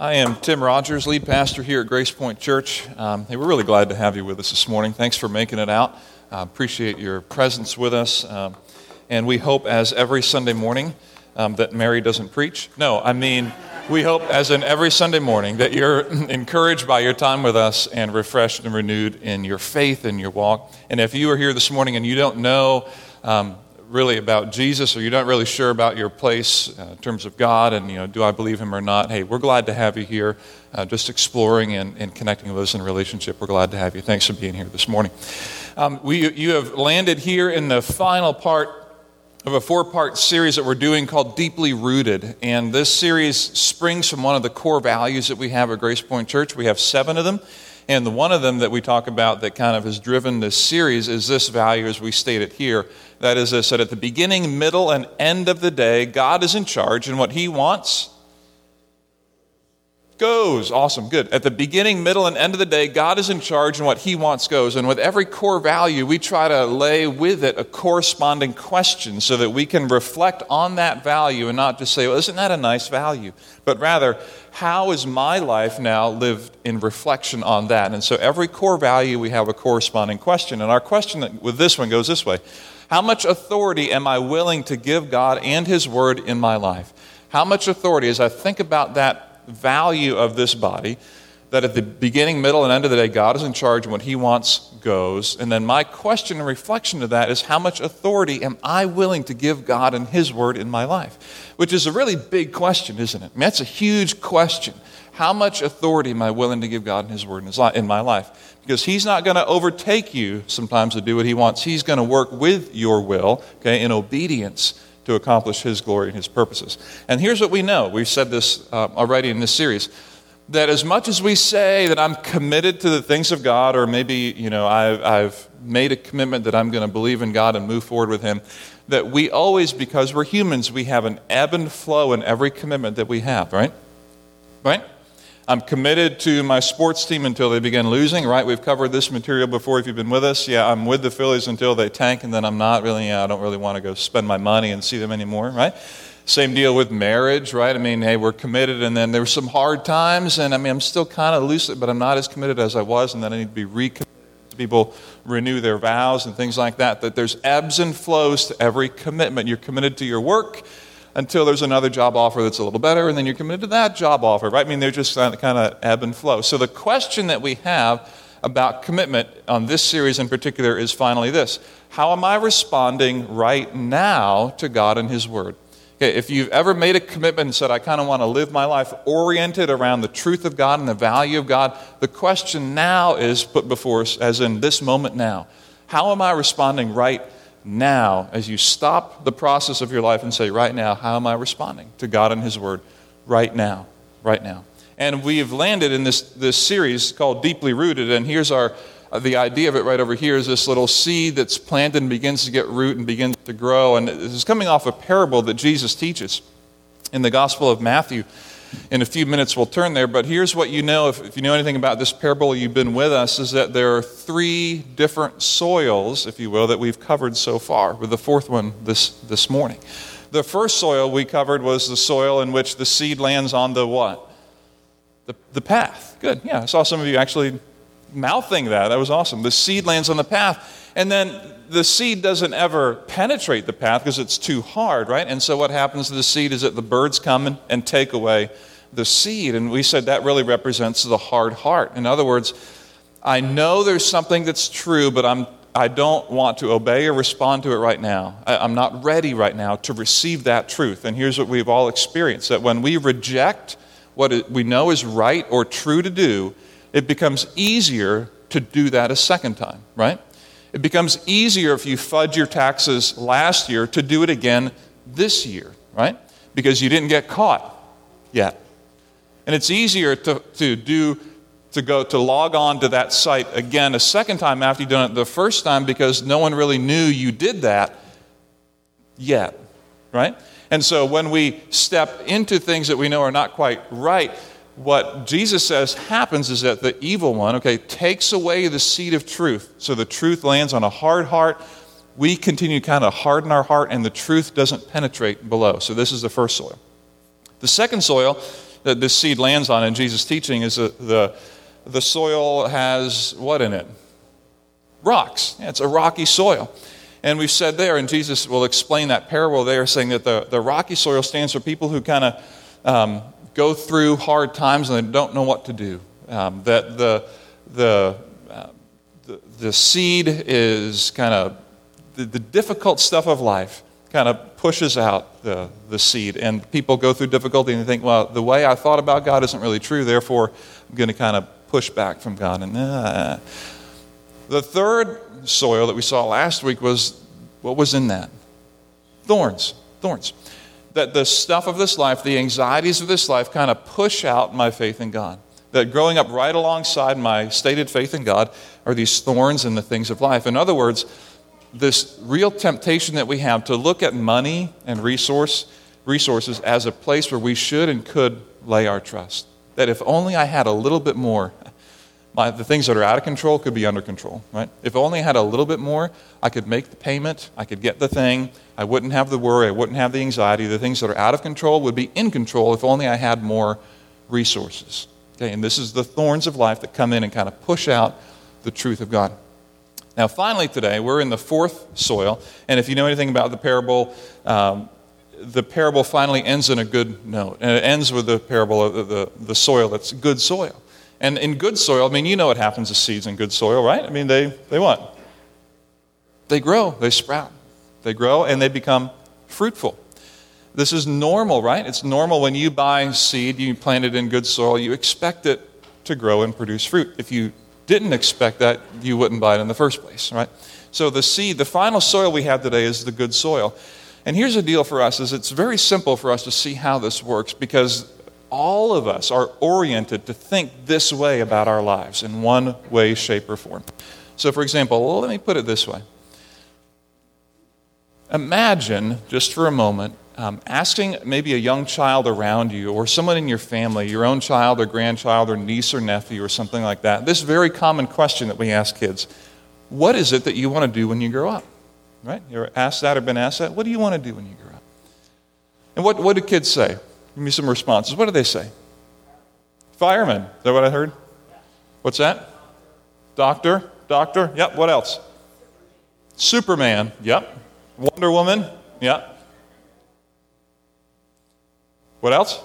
I am Tim Rogers, lead pastor here at Grace Point Church. Um, hey, we're really glad to have you with us this morning. Thanks for making it out. Uh, appreciate your presence with us. Um, and we hope, as every Sunday morning, um, that Mary doesn't preach. No, I mean, we hope, as in every Sunday morning, that you're encouraged by your time with us and refreshed and renewed in your faith and your walk. And if you are here this morning and you don't know, um, really about Jesus or you're not really sure about your place uh, in terms of God and, you know, do I believe him or not, hey, we're glad to have you here uh, just exploring and, and, connecting with us in a relationship. We're glad to have you. Thanks for being here this morning. Um, we, you have landed here in the final part of a four part series that we're doing called Deeply Rooted. And this series springs from one of the core values that we have at Grace Point Church. We have seven of them. And the one of them that we talk about that kind of has driven this series is this value as we state it here. That is this that at the beginning, middle, and end of the day, God is in charge, and what He wants goes. Awesome, good. At the beginning, middle, and end of the day, God is in charge, and what He wants goes. And with every core value, we try to lay with it a corresponding question so that we can reflect on that value and not just say, well, isn't that a nice value? But rather, how is my life now lived in reflection on that? And so every core value, we have a corresponding question. And our question with this one goes this way How much authority am I willing to give God and His Word in my life? How much authority, as I think about that value of this body that at the beginning, middle, and end of the day, God is in charge, and what He wants goes. And then my question and reflection to that is how much authority am I willing to give God and His Word in my life? Which is a really big question, isn't it? I mean, that's a huge question. How much authority am I willing to give God and His Word in my life? Because He's not going to overtake you sometimes to do what He wants. He's going to work with your will, okay, in obedience to accomplish His glory and His purposes. And here's what we know we've said this uh, already in this series that as much as we say that I'm committed to the things of God, or maybe, you know, I've, I've made a commitment that I'm going to believe in God and move forward with Him, that we always, because we're humans, we have an ebb and flow in every commitment that we have, right? Right? I'm committed to my sports team until they begin losing, right? We've covered this material before if you've been with us. Yeah, I'm with the Phillies until they tank, and then I'm not really, yeah, I don't really want to go spend my money and see them anymore, right? Same deal with marriage, right? I mean, hey, we're committed, and then there were some hard times, and I mean, I'm still kind of lucid, but I'm not as committed as I was, and then I need to be recommitted. People renew their vows and things like that. That there's ebbs and flows to every commitment. You're committed to your work, until there's another job offer that's a little better, and then you're committed to that job offer, right? I mean, they're just kind of ebb and flow. So the question that we have about commitment on this series in particular is finally this How am I responding right now to God and His Word? Okay, if you've ever made a commitment and said, I kind of want to live my life oriented around the truth of God and the value of God, the question now is put before us, as in this moment now. How am I responding right now, as you stop the process of your life and say, right now, how am I responding to God and His Word? Right now, right now. And we have landed in this, this series called Deeply Rooted, and here's our uh, the idea of it right over here is this little seed that's planted and begins to get root and begins to grow. And this is coming off a parable that Jesus teaches in the Gospel of Matthew in a few minutes we'll turn there but here's what you know if, if, you know anything about this parable you've been with us is that there are three different soils if you will that we've covered so far. With the fourth one this, this morning. The first soil we covered was the soil in which the seed lands on the what? The, the path. Good. Yeah i saw some of you actually mouthing that. That was awesome. The seed lands on the path and then the seed doesn't ever penetrate the path because it's too hard, right? And so what happens to the seed is that the birds come and, and take away the seed. And we said that really represents the hard heart. In other words, I know there's something that's true, but I'm, I don't want to obey or respond to it right now. I, I'm not ready right now to receive that truth. And here's what we've all experienced that when we reject what we know is right or true to do, it becomes easier to do that a second time, right? It becomes easier if you fudge your taxes last year to do it again this year, right? Because you didn't get caught yet. And it's easier to, to do to go to log on to that site again a second time after you've done it the first time because no one really knew you did that yet, right? And so when we step into things that we know are not quite right, what Jesus says happens is that the evil one, okay, takes away the seed of truth. So the truth lands on a hard heart. We continue to kind of harden our heart, and the truth doesn't penetrate below. So this is the first soil. The second soil that this seed lands on in Jesus' teaching is that the, the soil has what in it? Rocks. Yeah, it's a rocky soil. And we've said there, and Jesus will explain that parable there, saying that the, the rocky soil stands for people who kind of um, go through hard times and they don't know what to do. Um, that the, the, uh, the, the, seed is kind of the, the difficult stuff of life kind of pushes out the, the seed. And people go through difficulty and they think, well, the way I thought about God isn't really true, therefore I'm going to kind of push back from God. And uh, the third soil that we saw last week was what was in that? Thorns. Thorns. That the stuff of this life, the anxieties of this life, kind of push out my faith in God. That growing up right alongside my stated faith in God are these thorns in the things of life. In other words, this real temptation that we have to look at money and resource, resources as a place where we should and could lay our trust. That if only I had a little bit more, my, the things that are out of control could be under control, right? If only I had a little bit more, I could make the payment, I could get the thing, I wouldn't have the worry, I wouldn't have the anxiety. The things that are out of control would be in control if only I had more resources. Okay, and this is the thorns of life that come in and kind of push out the truth of God. Now, finally, today, we're in the fourth soil. And if you know anything about the parable, um, the parable finally ends in a good note. And it ends with the parable of the, the, the, soil that's good soil. And in good soil, I mean, you know what happens to seeds in good soil, right? I mean, they, they what? They grow, they sprout, they grow, and they become fruitful. This is normal, right? It's normal when you buy seed, you plant it in good soil, you expect it to grow and produce fruit. If you didn't expect that, you wouldn't buy it in the first place, right? So the seed, the final soil we have today is the good soil. And here's the deal for us is it's very simple for us to see how this works because all of us are oriented to think this way about our lives in one way, shape, or form. So, for example, let me put it this way Imagine, just for a moment, um, asking maybe a young child around you or someone in your family, your own child or grandchild or niece or nephew or something like that, this very common question that we ask kids What is it that you want to do when you grow up? Right? You ever asked that or been asked that? What do you want to do when you grow up? And what, what do kids say? Give me some responses. What do they say? Fireman. Is that what I heard? What's that? Doctor? Doctor? Yep. What else? Superman. Yep. Wonder Woman? Yep. What else?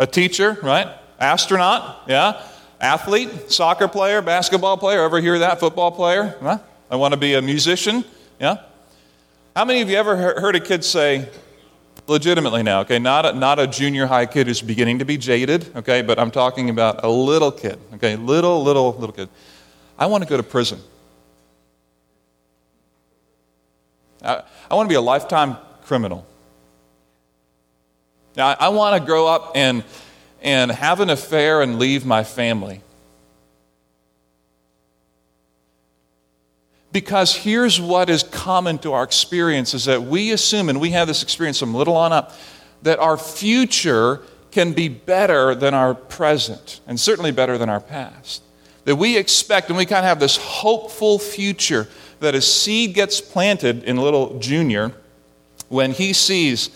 A teacher, right? Astronaut, yeah. Athlete, soccer player, basketball player. Ever hear that? Football player? Huh? I want to be a musician, yeah. How many of you ever heard a kid say, legitimately now, okay, not a, not a junior high kid who's beginning to be jaded, okay, but I'm talking about a little kid, okay, little, little, little kid. I want to go to prison. I, I want to be a lifetime criminal. Now, I, I want to grow up and, and have an affair and leave my family. Because here's what is common to our experience is that we assume, and we have this experience from little on up, that our future can be better than our present, and certainly better than our past. That we expect, and we kind of have this hopeful future that a seed gets planted in little Junior when he sees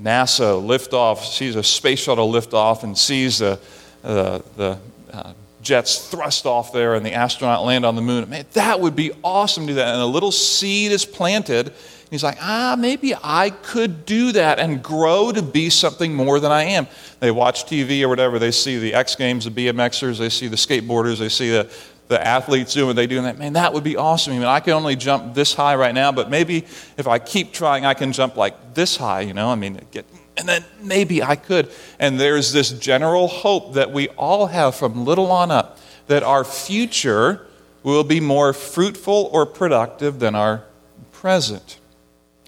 NASA lift off, sees a space shuttle lift off, and sees the, uh, the uh, jets thrust off there and the astronaut land on the moon. Man, that would be awesome to do that. And a little seed is planted. He's like, ah, maybe I could do that and grow to be something more than I am. They watch TV or whatever. They see the X Games, the BMXers, they see the skateboarders, they see the, the athletes do and they do And that. Man, that would be awesome. I mean, I can only jump this high right now, but maybe if I keep trying, I can jump like this high, you know? I mean, get, and then maybe I could. And there's this general hope that we all have from little on up that our future will be more fruitful or productive than our present.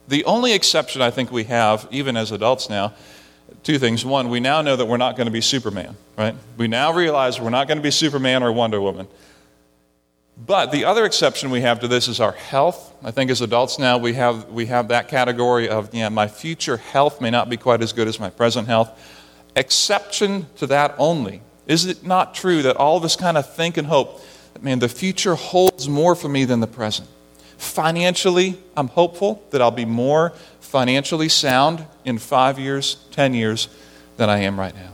The only exception I think we have, even as adults now, two things. One, we now know that we're not going to be Superman, right? We now realize we're not going to be Superman or Wonder Woman. But the other exception we have to this is our health. I think as adults now, we have, we have that category of, yeah, my future health may not be quite as good as my present health. Exception to that only. Is it not true that all of us kind of think and hope that, man, the future holds more for me than the present? Financially, I'm hopeful that I'll be more financially sound in five years, ten years than I am right now.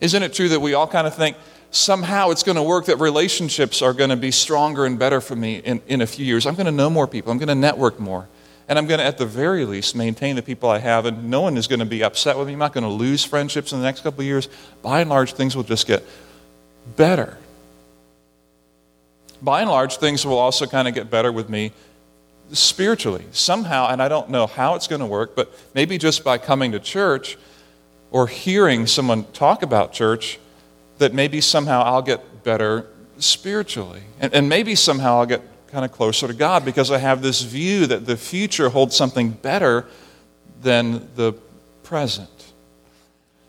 Isn't it true that we all kind of think somehow it's going to work, that relationships are going to be stronger and better for me in, in a few years? I'm going to know more people, I'm going to network more. And I'm going to, at the very least, maintain the people I have, and no one is going to be upset with me. I'm not going to lose friendships in the next couple of years. By and large, things will just get better. By and large, things will also kind of get better with me spiritually. Somehow, and I don't know how it's going to work, but maybe just by coming to church or hearing someone talk about church, that maybe somehow I'll get better spiritually. And, and maybe somehow I'll get kind of closer to God because I have this view that the future holds something better than the present.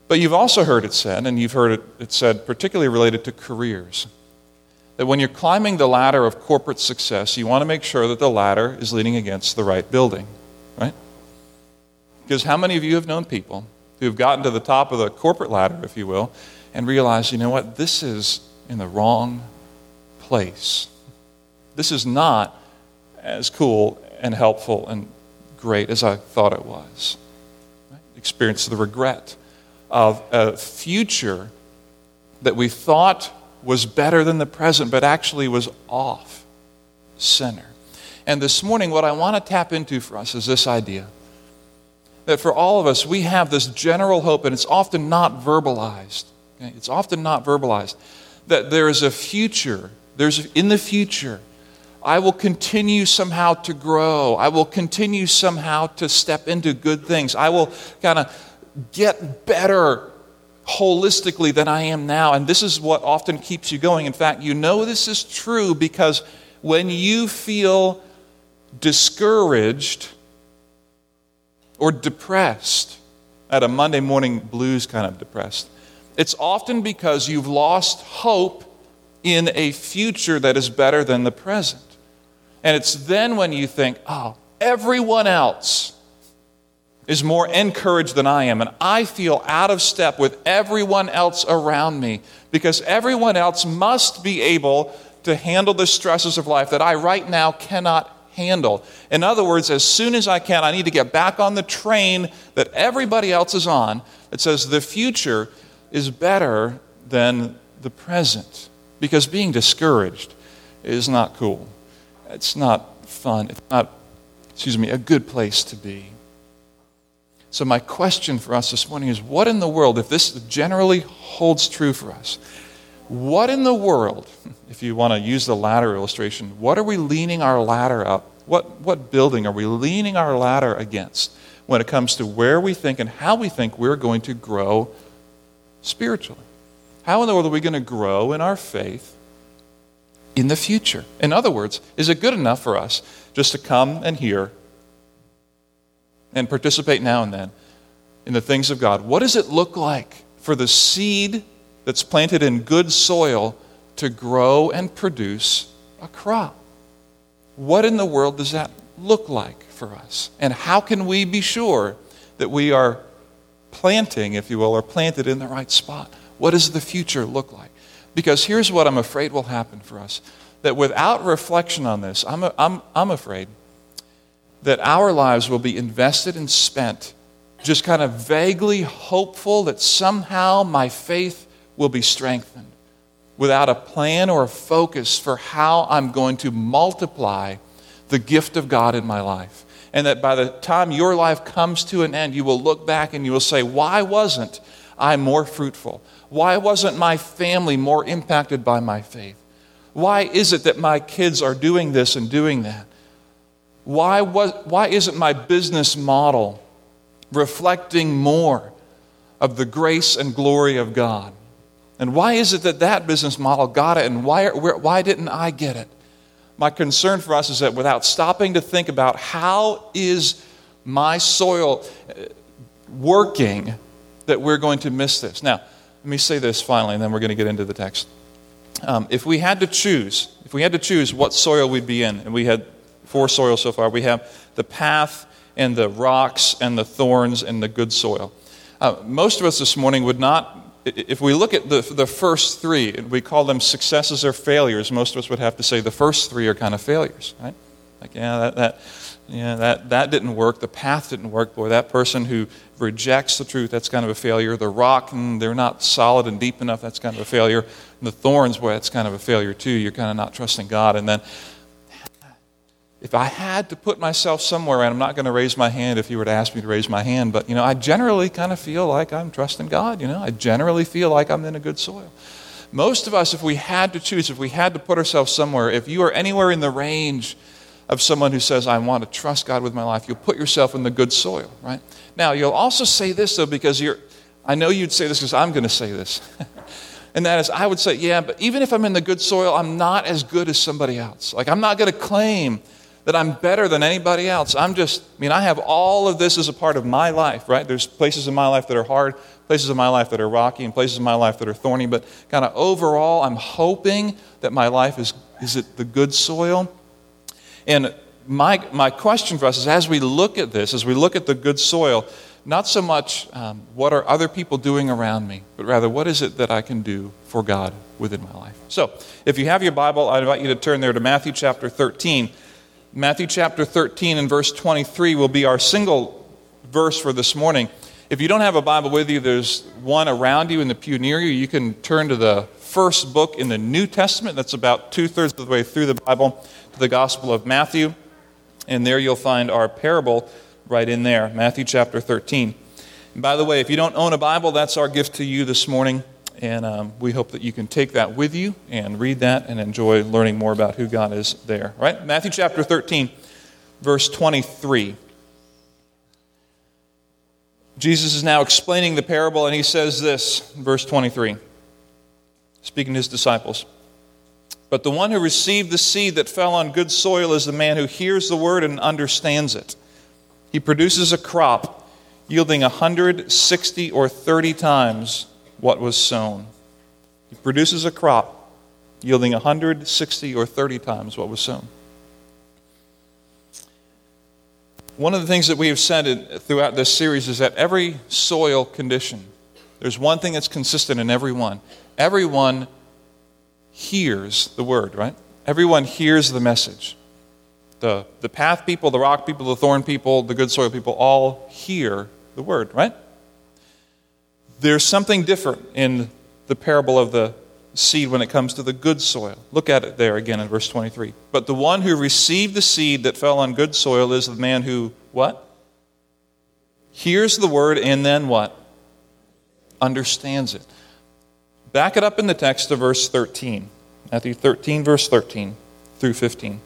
But you've also heard it said, and you've heard it, it said particularly related to careers, that when you're climbing the ladder of corporate success, you want to make sure that the ladder is leaning against the right building, right? Because how many of you have known people who've gotten to the top of the corporate ladder, if you will, and realize, you know what, this is in the wrong place. This is not as cool and helpful and great as I thought it was. Right? Experience the regret of a future that we thought was better than the present, but actually was off center. And this morning, what I want to tap into for us is this idea that for all of us, we have this general hope, and it's often not verbalized. Okay? It's often not verbalized that there is a future. There's in the future I will continue somehow to grow. I will continue somehow to step into good things. I will kind of get better holistically than I am now. And this is what often keeps you going. In fact, you know this is true because when you feel discouraged or depressed, at a Monday morning blues kind of depressed, it's often because you've lost hope in a future that is better than the present. And it's then when you think, oh, everyone else is more encouraged than I am, and I feel out of step with everyone else around me because everyone else must be able to handle the stresses of life that I right now cannot handle. In other words, as soon as I can, I need to get back on the train that everybody else is on that says the future is better than the present because being discouraged is not cool. It's not fun. It's not, excuse me, a good place to be. So, my question for us this morning is what in the world, if this generally holds true for us, what in the world, if you want to use the ladder illustration, what are we leaning our ladder up? What, what building are we leaning our ladder against when it comes to where we think and how we think we're going to grow spiritually? How in the world are we going to grow in our faith in the future. In other words, is it good enough for us just to come and hear and participate now and then in the things of God? What does it look like for the seed that's planted in good soil to grow and produce a crop? What in the world does that look like for us? And how can we be sure that we are planting, if you will, or planted in the right spot? What does the future look like? Because here's what I'm afraid will happen for us that without reflection on this, I'm, I'm, I'm afraid that our lives will be invested and spent just kind of vaguely hopeful that somehow my faith will be strengthened without a plan or a focus for how I'm going to multiply the gift of God in my life. And that by the time your life comes to an end, you will look back and you will say, Why wasn't I more fruitful? Why wasn't my family more impacted by my faith? Why is it that my kids are doing this and doing that? Why, was, why isn't my business model reflecting more of the grace and glory of God? And why is it that that business model got it and why, why didn't I get it? My concern for us is that without stopping to think about how is my soil uh, working, that we're going to miss this. Now, let me say this finally, and then we're going to get into the text. Um, if we had to choose, if we had to choose what soil we'd be in, and we had four soils so far, we have the path and the rocks and the thorns and the good soil. Uh, most of us this morning would not, if we look at the, the first three, we call them successes or failures, most of us would have to say the first three are kind of failures, right? Like, yeah, that, that yeah, that, that didn't work. The path didn't work. Boy, that person who rejects the truth, that's kind of a failure. The rock, and they're not solid and deep enough, that's kind of a failure. And the thorns, boy, that's kind of a failure too. You're kind of not trusting God. And then, if I had to put myself somewhere, and I'm not going to raise my hand if you were to ask me to raise my hand, but, you know, I generally kind of feel like I'm trusting God, you know. I generally feel like I'm in a good soil. Most of us, if we had to choose, if we had to put ourselves somewhere, if you are anywhere in the range of someone who says, I want to trust God with my life, you'll put yourself in the good soil, right? Now, you'll also say this, though, because you're, I know you'd say this because I'm going to say this. and that is, I would say, yeah, but even if I'm in the good soil, I'm not as good as somebody else. Like, I'm not going to claim that I'm better than anybody else. I'm just, I mean, I have all of this as a part of my life, right? There's places in my life that are hard, places in my life that are rocky, and places in my life that are thorny, but kind of overall, I'm hoping that my life is, is it the good soil? And my, my question for us is as we look at this, as we look at the good soil, not so much um, what are other people doing around me, but rather what is it that I can do for God within my life. So, if you have your Bible, I invite you to turn there to Matthew chapter 13. Matthew chapter 13 and verse 23 will be our single verse for this morning. If you don't have a Bible with you, there's one around you in the pew near you. You can turn to the first book in the New Testament. That's about two thirds of the way through the Bible to the Gospel of Matthew, and there you'll find our parable right in there, Matthew chapter 13. And by the way, if you don't own a Bible, that's our gift to you this morning, and um, we hope that you can take that with you and read that and enjoy learning more about who God is there. Right? Matthew chapter 13, verse 23. Jesus is now explaining the parable, and he says this, verse 23, speaking to his disciples. But the one who received the seed that fell on good soil is the man who hears the word and understands it. He produces a crop yielding a 160 or 30 times what was sown. He produces a crop yielding 160 or 30 times what was sown. One of the things that we have said throughout this series is that every soil condition, there's one thing that's consistent in every one. Everyone hears the word, right? Everyone hears the message. The, the path people, the rock people, the thorn people, the good soil people all hear the word, right? There's something different in the parable of the seed when it comes to the good soil. Look at it there again in verse 23. But the one who received the seed that fell on good soil is the man who, what? Hears the word and then what? Understands it. Back it up in the text to verse 13. Matthew 13, verse 13 through 15.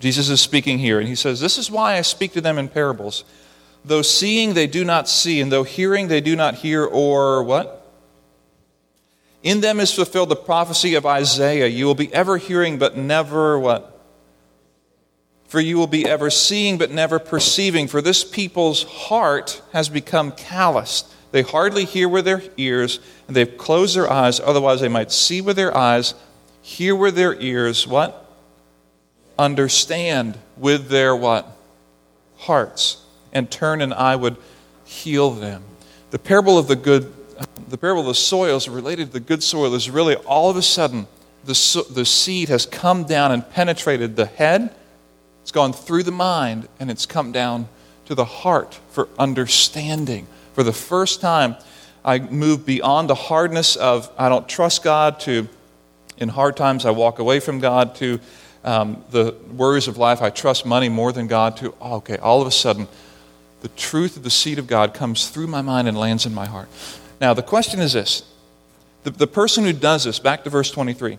Jesus is speaking here, and he says, This is why I speak to them in parables. Though seeing they do not see, and though hearing they do not hear, or what? In them is fulfilled the prophecy of Isaiah. You will be ever hearing, but never what? For you will be ever seeing, but never perceiving. For this people's heart has become calloused. They hardly hear with their ears, and they've closed their eyes, otherwise they might see with their eyes, hear with their ears, what? Understand with their what? Hearts, and turn and I would heal them. The parable of the good, the parable of the soils related to the good soil is really all of a sudden the, the seed has come down and penetrated the head, it's gone through the mind, and it's come down to the heart for understanding for the first time, I move beyond the hardness of I don't trust God to, in hard times, I walk away from God to um, the worries of life, I trust money more than God to, oh, okay, all of a sudden, the truth of the seed of God comes through my mind and lands in my heart. Now, the question is this the, the person who does this, back to verse 23,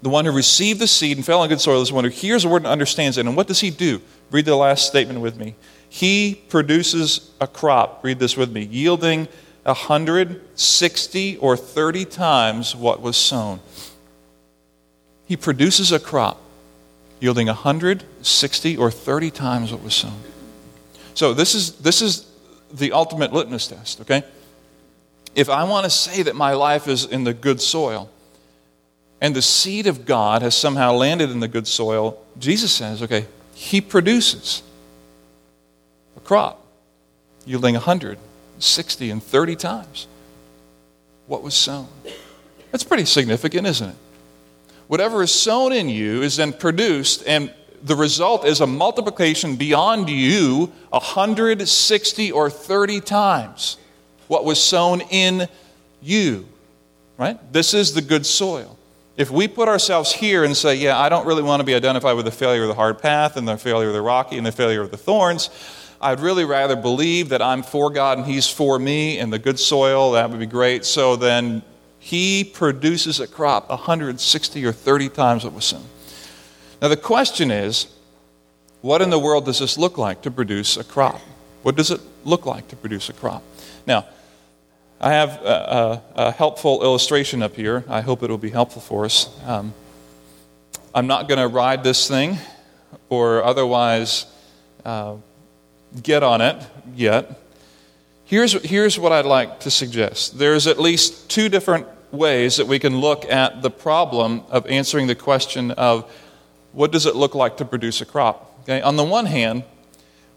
the one who received the seed and fell on good soil is the one who hears the word and understands it. And what does he do? Read the last statement with me. He produces a crop, read this with me, yielding 160 or 30 times what was sown. He produces a crop yielding 160 or 30 times what was sown. So this is, this is the ultimate litmus test, okay? If I want to say that my life is in the good soil, and the seed of God has somehow landed in the good soil, Jesus says, okay, He produces a crop, yielding 160 and 30 times what was sown. That's pretty significant, isn't it? Whatever is sown in you is then produced, and the result is a multiplication beyond you 160 or 30 times what was sown in you. Right? This is the good soil. If we put ourselves here and say, yeah, I don't really want to be identified with the failure of the hard path and the failure of the rocky and the failure of the thorns, I'd really rather believe that I'm for God and He's for me and the good soil, that would be great. So then He produces a crop 160 or 30 times what was sown. Now the question is, what in the world does this look like to produce a crop? What does it look like to produce a crop? Now, I have a, a, a helpful illustration up here. I hope it will be helpful for us. Um, I'm not going to ride this thing or otherwise uh, get on it yet. Here's, here's what I'd like to suggest there's at least two different ways that we can look at the problem of answering the question of what does it look like to produce a crop. Okay? On the one hand,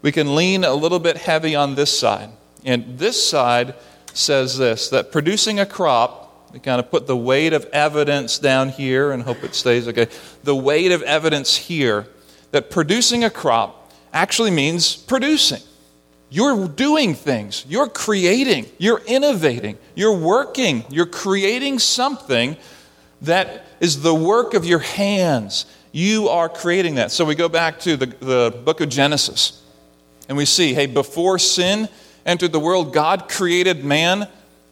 we can lean a little bit heavy on this side. And this side says this that producing a crop, we kind of put the weight of evidence down here and hope it stays okay. The weight of evidence here that producing a crop actually means producing. You're doing things, you're creating, you're innovating, you're working, you're creating something that is the work of your hands. You are creating that. So we go back to the, the book of Genesis and we see hey, before sin, entered the world, God created man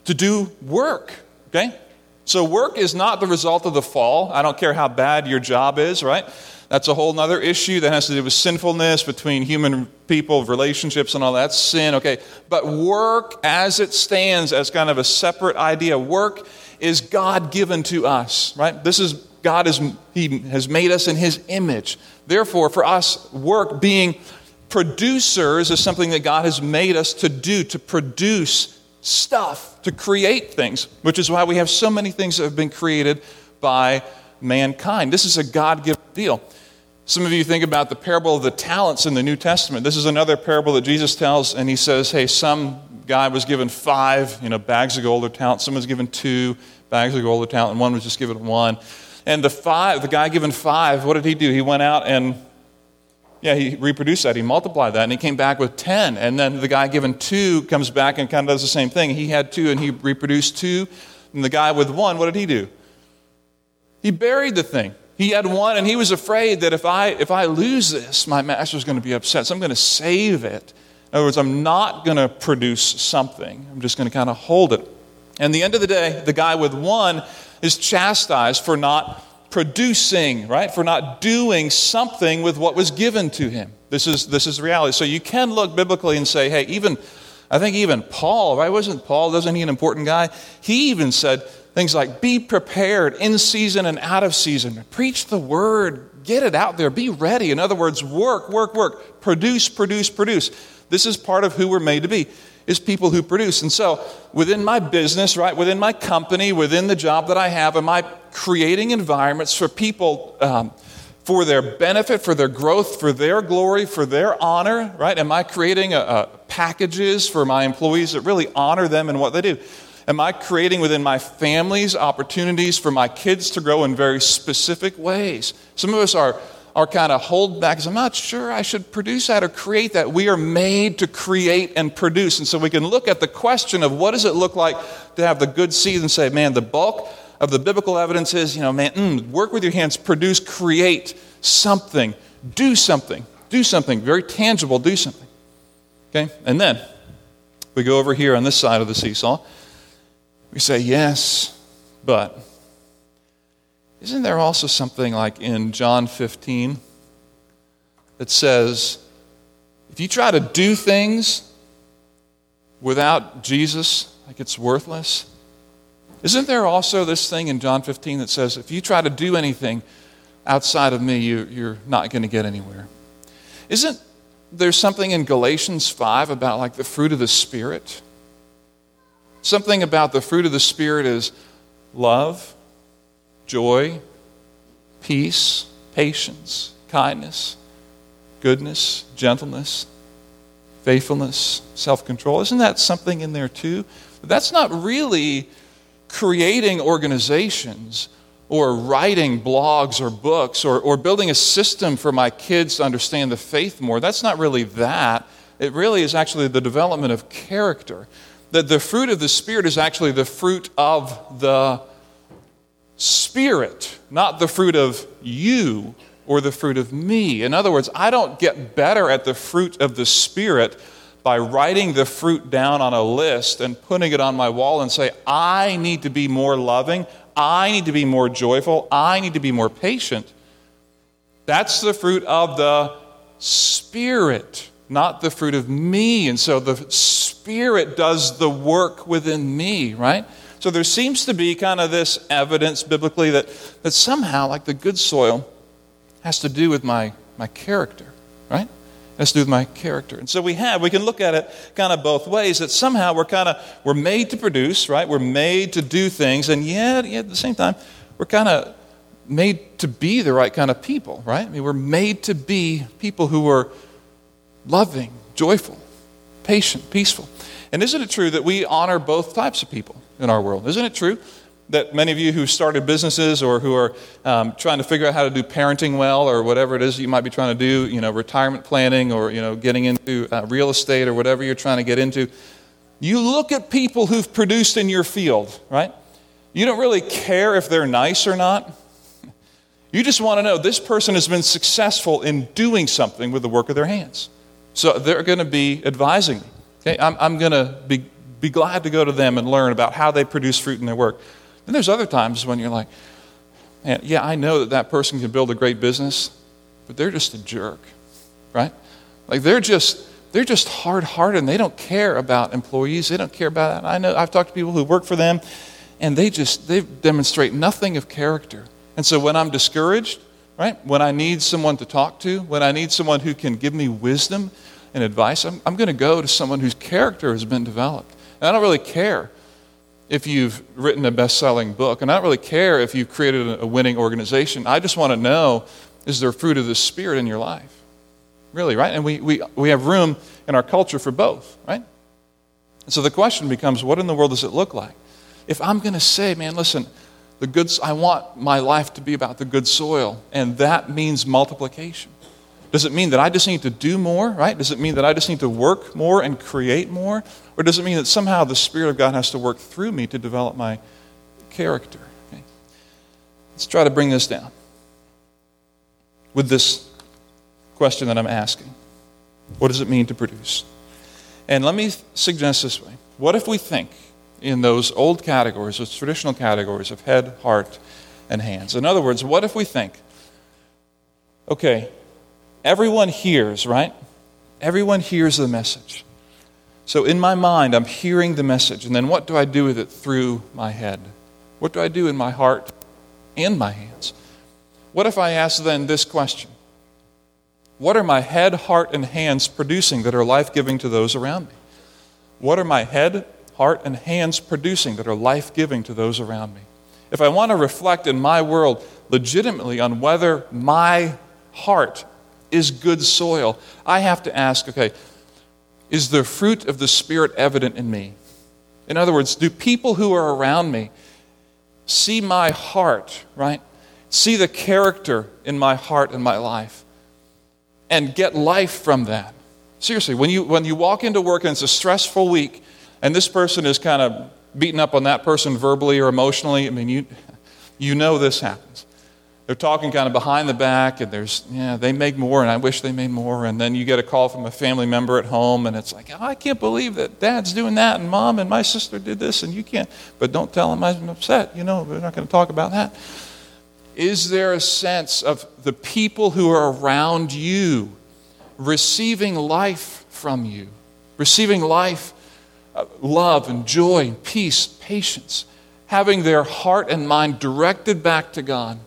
to do work. Okay? So work is not the result of the fall. I don't care how bad your job is, right? That's a whole other issue that has to do with sinfulness between human people, relationships, and all that sin. Okay, but work as it stands as kind of a separate idea, work is God given to us, right? This is God is He has made us in His image. Therefore, for us, work being producers is something that God has made us to do, to produce stuff, to create things, which is why we have so many things that have been created by mankind. This is a God given deal. Some of you think about the parable of the talents in the New Testament. This is another parable that Jesus tells, and he says, Hey, some guy was given five you know, bags of gold or talent, someone was given two bags of gold or talent, and one was just given one. And the five, the guy given five, what did he do? He went out and yeah, he reproduced that. He multiplied that, and he came back with 10. And then the guy given two comes back and kind of does the same thing. He had two, and he reproduced two. And the guy with one, what did he do? He buried the thing. He had one, and he was afraid that if I, if I lose this, my master's going to be upset. So I'm going to save it. In other words, I'm not going to produce something. I'm just going to kind of hold it. And the end of the day, the guy with one is chastised for not producing, right? For not doing something with what was given to him. This is, this is reality. So you can look biblically and say, hey, even, I think even Paul, right? Wasn't Paul, doesn't he an important guy? He even said things like, be prepared in season and out of season. Preach the word, get it out there, be ready. In other words, work, work, work, produce, produce, produce. This is part of who we're made to be is people who produce. And so, within my business, right, within my company, within the job that I have, am I creating environments for people um, for their benefit, for their growth, for their glory, for their honor, right? Am I creating a, a packages for my employees that really honor them and what they do? Am I creating within my families opportunities for my kids to grow in very specific ways? Some of us are are kind of hold back I'm not sure I should produce that or create that. We are made to create and produce. And so we can look at the question of what does it look like to have the good seed and say, man, the bulk of the biblical evidence is, you know, man, mm, work with your hands, produce, create something, do something, do something very tangible, do something. Okay? And then we go over here on this side of the seesaw. We say, yes, but isn't there also something like in John 15 that says, if you try to do things without Jesus, like it's worthless? Isn't there also this thing in John 15 that says, if you try to do anything outside of me, you, you're not going to get anywhere? Isn't there something in Galatians 5 about like the fruit of the Spirit? Something about the fruit of the Spirit is love joy, peace, patience, kindness, goodness, gentleness, faithfulness, self control. Isn't that something in there too? That's not really creating organizations or writing blogs or books or, or building a system for my kids to understand the faith more. That's not really that. It really is actually the development of character. That the fruit of the Spirit is actually the fruit of the Spirit, not the fruit of you or the fruit of me. In other words, I don't get better at the fruit of the Spirit by writing the fruit down on a list and putting it on my wall and say, I need to be more loving. I need to be more joyful. I need to be more patient. That's the fruit of the Spirit, not the fruit of me. And so the Spirit does the work within me, right? So there seems to be kind of this evidence biblically that, that somehow, like the good soil, has to do with my, my character, right? has to do with my character. And so we have, we can look at it kind of both ways, that somehow we're kind of, we're made to produce, right? We're made to do things, and yet, yet at the same time, we're kind of made to be the right kind of people, right? I mean, we're made to be people who are loving, joyful, patient, peaceful. And isn't it true that we honor both types of people in our world? Isn't it true that many of you who started businesses or who are um, trying to figure out how to do parenting well or whatever it is you might be trying to do, you know, retirement planning or, you know, getting into uh, real estate or whatever you're trying to get into, you look at people who've produced in your field, right? You don't really care if they're nice or not. You just want to know this person has been successful in doing something with the work of their hands. So they're going to be advising me. Okay? I'm, I'm going to be, be glad to go to them and learn about how they produce fruit in their work. And there's other times when you're like, man, yeah, I know that that person can build a great business, but they're just a jerk, right? Like they're just they're just hard-hearted and they don't care about employees. They don't care about that. I know I've talked to people who work for them and they just they demonstrate nothing of character. And so when I'm discouraged, right? When I need someone to talk to, when I need someone who can give me wisdom and advice, I'm, I'm going to go to someone whose character has been developed. And I don't really care if you've written a best selling book, and I don't really care if you've created a winning organization. I just want to know is there fruit of the Spirit in your life? Really, right? And we, we, we have room in our culture for both, right? And so the question becomes what in the world does it look like? If I'm going to say, man, listen, the goods, I want my life to be about the good soil, and that means multiplication. Does it mean that I just need to do more, right? Does it mean that I just need to work more and create more? Or does it mean that somehow the Spirit of God has to work through me to develop my character? Okay. Let's try to bring this down with this question that I'm asking What does it mean to produce? And let me suggest this way What if we think in those old categories, those traditional categories of head, heart, and hands? In other words, what if we think, okay, everyone hears, right? Everyone hears the message. So in my mind, I'm hearing the message. And then what do I do with it through my head? What do I do in my heart and my hands? What if I ask then this question? What are my head, heart, and hands producing that are life giving to those around me? What are my head, heart, and hands producing that are life giving to those around me? If I want to reflect in my world legitimately on whether my heart is good soil, I have to ask okay, is the fruit of the Spirit evident in me? In other words, do people who are around me see my heart, right? See the character in my heart and my life and get life from that? Seriously, when you, when you walk into work and it's a stressful week and this person is kind of beating up on that person verbally or emotionally, I mean, you, you know this happens they're talking kind of behind the back, and there's, yeah, they make more, and I wish they made more. And then you get a call from a family member at home, and it's like, oh, I can't believe that dad's doing that, and mom and my sister did this, and you can't. But don't tell them I'm upset. You know, we're not going to talk about that. Is there a sense of the people who are around you receiving life from you, receiving life, uh, love, and joy, and peace, patience, having their heart and mind directed back to God?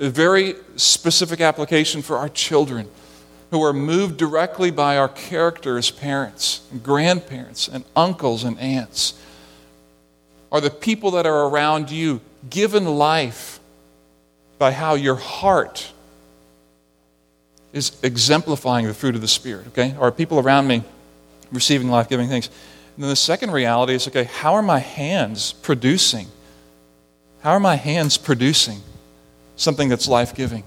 A very specific application for our children who are moved directly by our character as parents, and grandparents, and uncles and aunts. Are the people that are around you given life by how your heart is exemplifying the fruit of the Spirit? Okay? Are people around me receiving life giving things? And then the second reality is okay, how are my hands producing? How are my hands producing? Something that's life giving.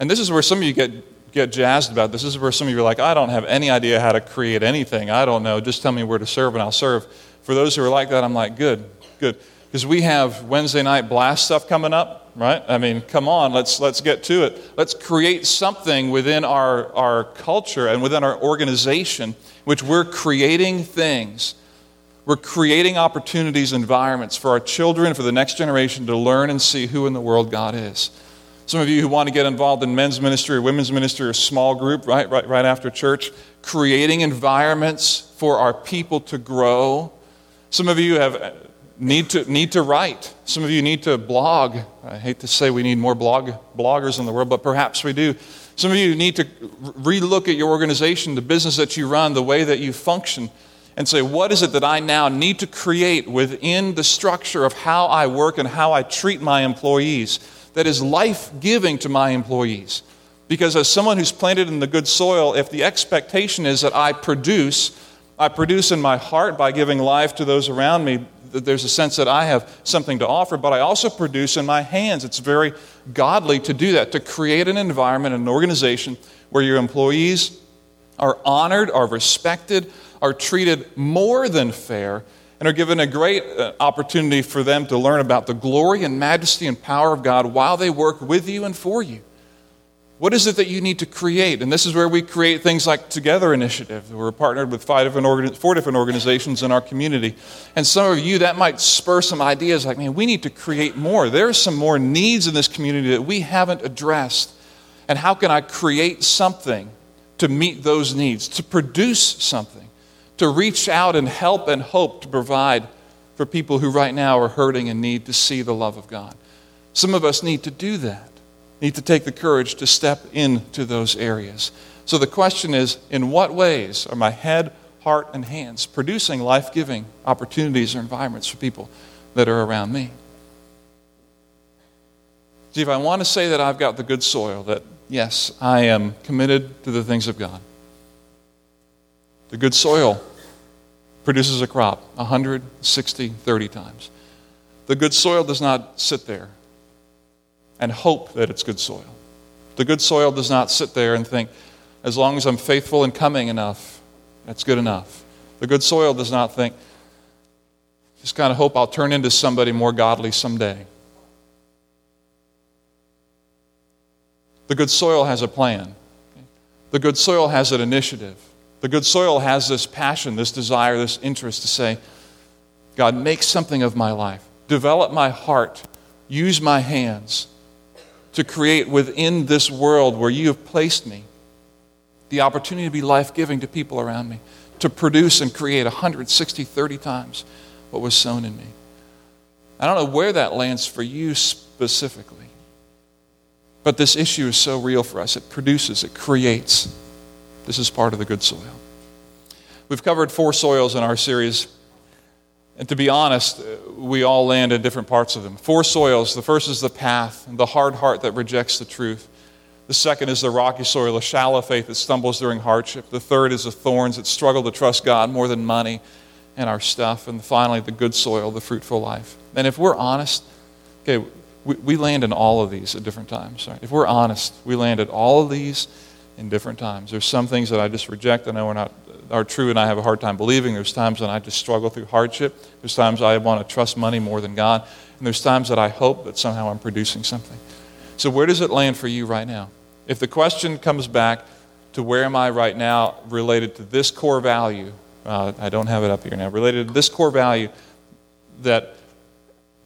And this is where some of you get, get jazzed about this. This is where some of you are like, I don't have any idea how to create anything. I don't know. Just tell me where to serve and I'll serve. For those who are like that, I'm like, good, good. Because we have Wednesday night blast stuff coming up, right? I mean, come on, let's, let's get to it. Let's create something within our, our culture and within our organization, which we're creating things. We're creating opportunities, environments for our children, for the next generation to learn and see who in the world God is. Some of you who want to get involved in men's ministry or women's ministry or small group, right, right, right after church, creating environments for our people to grow. Some of you have uh, need to, need to write. Some of you need to blog. I hate to say we need more blog, bloggers in the world, but perhaps we do. Some of you need to relook at your organization, the business that you run, the way that you function, and say, what is it that I now need to create within the structure of how I work and how I treat my employees that is life giving to my employees? Because as someone who's planted in the good soil, if the expectation is that I produce, I produce in my heart by giving life to those around me, that there's a sense that I have something to offer, but I also produce in my hands. It's very godly to do that, to create an environment, an organization where your employees are honored, are respected, are treated more than fair, and are given a great uh, opportunity for them to learn about the glory and majesty and power of God while they work with you and for you. What is it that you need to create? And this is where we create things like Together Initiative. We're partnered with five different organ- four different organizations in our community. And some of you, that might spur some ideas like, man, we need to create more. There are some more needs in this community that we haven't addressed. And how can I create something to meet those needs, to produce something, to reach out and help and hope to provide for people who right now are hurting and need to see the love of God? Some of us need to do that need to take the courage to step into those areas. So the question is in what ways are my head, heart, and hands producing life giving opportunities or environments for people that are around me? See, if I want to say that I've got the good soil, that yes, I am committed to the things of God, the good soil produces a crop 160, 30 times. The good soil does not sit there and hope that it's good soil. The good soil does not sit there and think, as long as I'm faithful and coming enough, that's good enough. The good soil does not think, just kind of hope I'll turn into somebody more godly someday. The good soil has a plan. The good soil has an initiative. The good soil has this passion, this desire, this interest to say, God, make something of my life. Develop my heart. Use my hands to create within this world where you have placed me the opportunity to be life giving to people around me, to produce and create 160, 30 times what was sown in me. I don't know where that lands for you specifically, but this issue is so real for us. It produces, it creates. This is part of the good soil. We've covered four soils in our series and to be honest, uh, we all land in different parts of them. Four soils. The first is the path, the hard heart that rejects the truth. The second is the rocky soil, a shallow faith that stumbles during hardship. The third is the thorns that struggle to trust God more than money and our stuff. And finally, the good soil, the fruitful life. And if we're honest, okay, we, we land in all of these at different times. Right? If we're honest, we land at all of these in different times. There's some things that I just reject. I know we're not are true and I have a hard time believing. There's times when I just struggle through hardship. There's times I want to trust money more than God. And there's times that I hope that somehow I'm producing something. So, where does it land for you right now? If the question comes back to where am I right now related to this core value, uh, I don't have it up here now, related to this core value that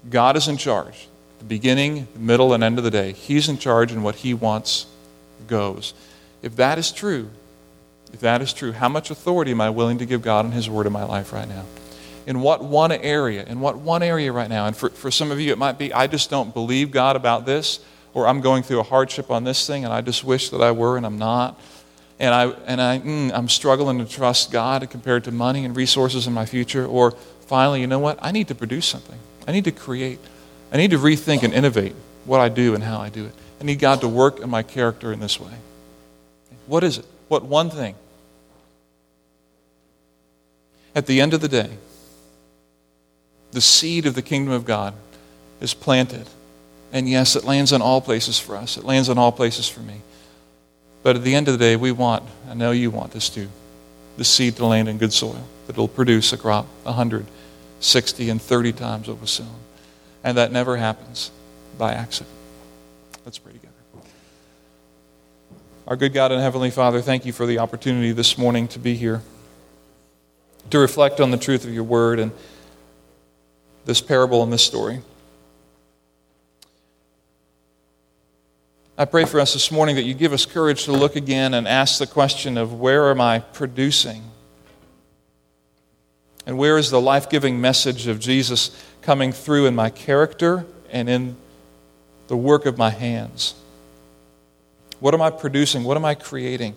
God is in charge. The beginning, middle, and end of the day. He's in charge, and what He wants goes. If that is true, if that is true, how much authority am I willing to give God and His Word in my life right now? In what one area? In what one area right now? And for, for some of you, it might be, I just don't believe God about this, or I'm going through a hardship on this thing, and I just wish that I were, and I'm not. And, I, and I, mm, I'm struggling to trust God compared to money and resources in my future. Or finally, you know what? I need to produce something. I need to create. I need to rethink and innovate what I do and how I do it. I need God to work in my character in this way. What is it? What one thing? At the end of the day, the seed of the kingdom of God is planted And yes, it lands in all places for us, it lands in all places for me. But at the end of the day, we want, I know you want this too, the seed to land in good soil, that it'll produce a crop 160 and 30 times what was sown. And that never happens by accident. Let's pray. Our good God and Heavenly Father, thank you for the opportunity this morning to be here, to reflect on the truth of your word and this parable and this story. I pray for us this morning that you give us courage to look again and ask the question of where am I producing? And where is the life giving message of Jesus coming through in my character and in the work of my hands? What am I producing? What am I creating?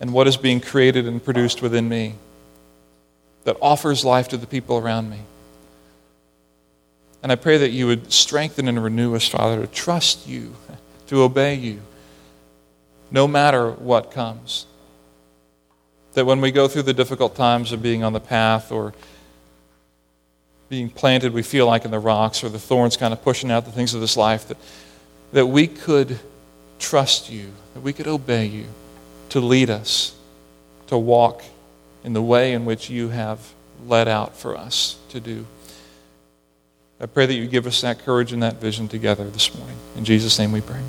And what is being created and produced within me that offers life to the people around me? And I pray that you would strengthen and renew us, Father, to trust you to obey you, no matter what comes. That when we go through the difficult times of being on the path or being planted, we feel like in the rocks or the thorns kind of pushing out the things of this life, that, that we could trust you, that we could obey you to lead us, to walk in the way in which you have led out for us to do. I pray that you give us that courage and that vision together this morning. In Jesus' name we pray.